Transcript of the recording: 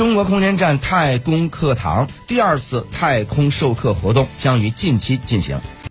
中国空间站太空课堂第二次太空授课活动将于近期进行。